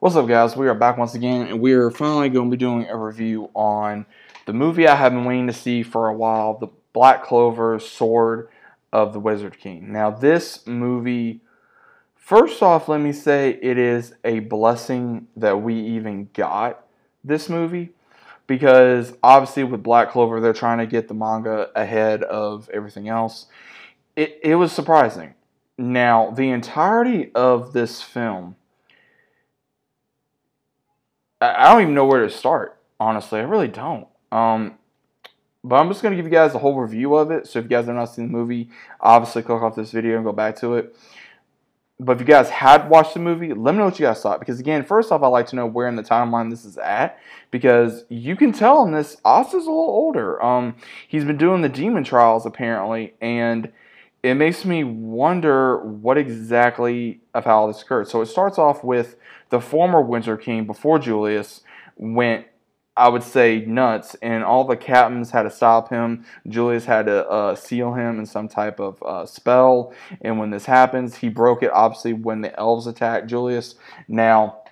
What's up, guys? We are back once again, and we are finally going to be doing a review on the movie I have been waiting to see for a while The Black Clover Sword of the Wizard King. Now, this movie, first off, let me say it is a blessing that we even got this movie because obviously, with Black Clover, they're trying to get the manga ahead of everything else. It, it was surprising. Now, the entirety of this film I don't even know where to start. Honestly, I really don't. Um, but I'm just gonna give you guys a whole review of it. So if you guys have not seen the movie, obviously click off this video and go back to it. But if you guys had watched the movie, let me know what you guys thought. Because again, first off, I'd like to know where in the timeline this is at. Because you can tell in this, Asta's a little older. Um, he's been doing the demon trials apparently, and it makes me wonder what exactly of how this occurred. So it starts off with the former Wizard King before Julius went, I would say, nuts, and all the captains had to stop him. Julius had to uh, seal him in some type of uh, spell, and when this happens, he broke it. Obviously, when the elves attacked Julius. Now,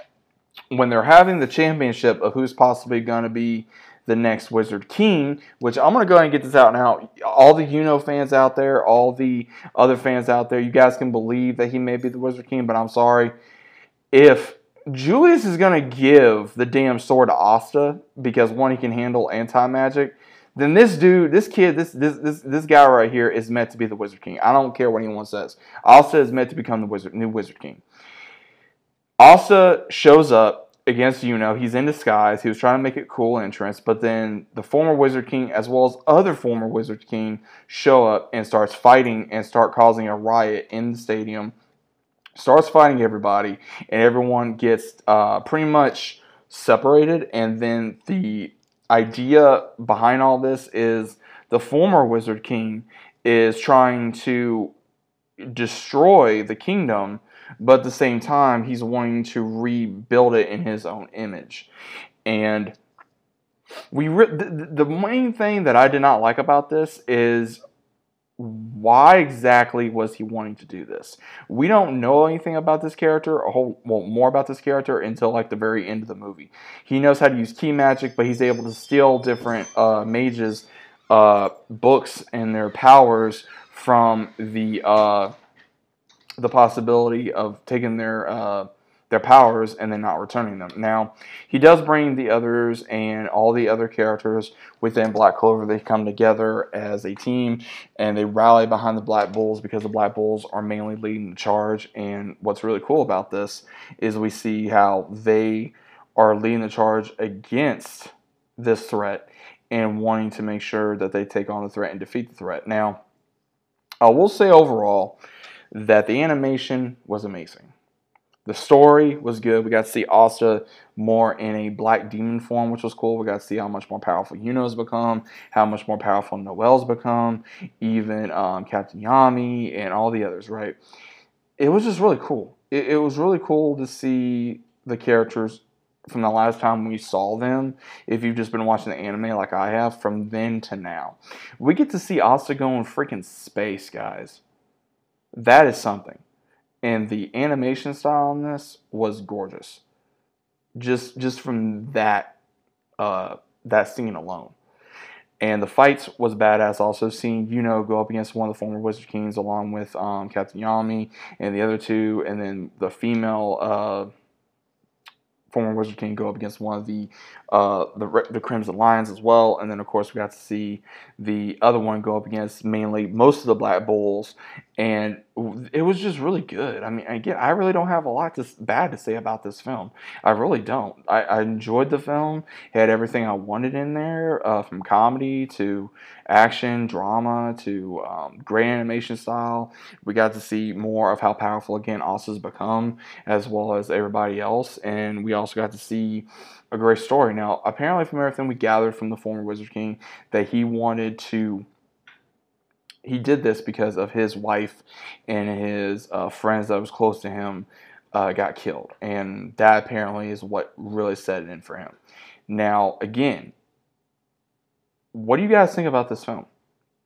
when they're having the championship of who's possibly going to be the next Wizard King, which I'm going to go ahead and get this out now. All the Yuno fans out there, all the other fans out there, you guys can believe that he may be the Wizard King, but I'm sorry. If Julius is going to give the damn sword to Asta because one, he can handle anti magic, then this dude, this kid, this, this this this guy right here is meant to be the Wizard King. I don't care what anyone says. Asta is meant to become the Wizard, new Wizard King. Asta shows up against Yuno. He's in disguise. He was trying to make it cool entrance, but then the former Wizard King, as well as other former Wizard King, show up and starts fighting and start causing a riot in the stadium. Starts fighting everybody, and everyone gets uh, pretty much separated. And then the idea behind all this is the former Wizard King is trying to destroy the kingdom but at the same time, he's wanting to rebuild it in his own image. And we re- the, the main thing that I did not like about this is why exactly was he wanting to do this? We don't know anything about this character, a whole well, more about this character until like the very end of the movie. He knows how to use key magic, but he's able to steal different uh, mages' uh, books and their powers from the uh, the possibility of taking their uh, their powers and then not returning them. Now, he does bring the others and all the other characters within Black Clover. They come together as a team and they rally behind the Black Bulls because the Black Bulls are mainly leading the charge. And what's really cool about this is we see how they are leading the charge against this threat and wanting to make sure that they take on the threat and defeat the threat. Now, I will say overall, that the animation was amazing. The story was good. We got to see Asta more in a black demon form, which was cool. We got to see how much more powerful Yuno's become, how much more powerful Noel's become, even um, Captain Yami and all the others, right? It was just really cool. It, it was really cool to see the characters from the last time we saw them, if you've just been watching the anime like I have, from then to now. We get to see Asta go in freaking space, guys. That is something. And the animation style on this was gorgeous. Just just from that uh, that scene alone. And the fights was badass. Also seeing Yuno go up against one of the former Wizard Kings along with um, Captain Yami and the other two, and then the female uh, former Wizard King go up against one of the uh, the, the Crimson Lions as well, and then of course we got to see the other one go up against mainly most of the Black Bulls, and it was just really good. I mean, again, I really don't have a lot to, bad to say about this film. I really don't. I, I enjoyed the film. It had everything I wanted in there, uh, from comedy to action, drama to um, great animation style. We got to see more of how powerful again Asta's become, as well as everybody else, and we also got to see a great story. Now, apparently, from everything we gathered from the former Wizard King, that he wanted to. He did this because of his wife and his uh, friends that was close to him uh, got killed, and that apparently is what really set it in for him. Now, again, what do you guys think about this film?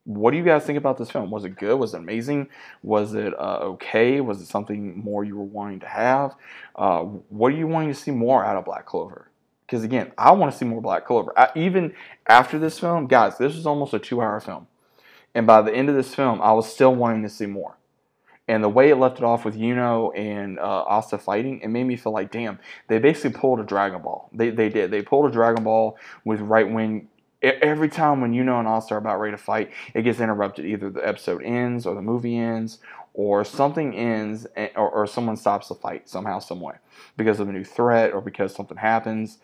what do you guys think about this film? Was it good? Was it amazing? Was it uh, okay? Was it something more you were wanting to have? Uh, what are you wanting to see more out of Black Clover? Because again, I want to see more Black Clover. I, even after this film, guys, this was almost a two-hour film, and by the end of this film, I was still wanting to see more. And the way it left it off with Yuno and uh, Asta fighting, it made me feel like, damn, they basically pulled a Dragon Ball. They, they did. They pulled a Dragon Ball with right when every time when Yuno and Asta are about ready to fight, it gets interrupted. Either the episode ends or the movie ends or something ends or, or someone stops the fight somehow, some way because of a new threat or because something happens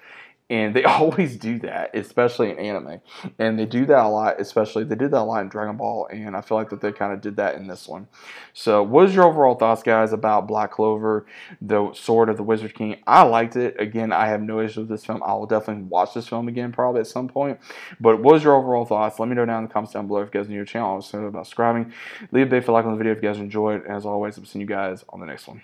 and they always do that, especially in anime. And they do that a lot, especially they did that a lot in Dragon Ball, and I feel like that they kind of did that in this one. So, what is your overall thoughts, guys, about Black Clover, the Sword of the Wizard King? I liked it. Again, I have no issue with this film. I will definitely watch this film again, probably at some point. But what is your overall thoughts? Let me know down in the comments down below if you guys are new to the channel. I was about subscribing. Leave a big like on the video if you guys enjoyed. As always, I'll see you guys on the next one.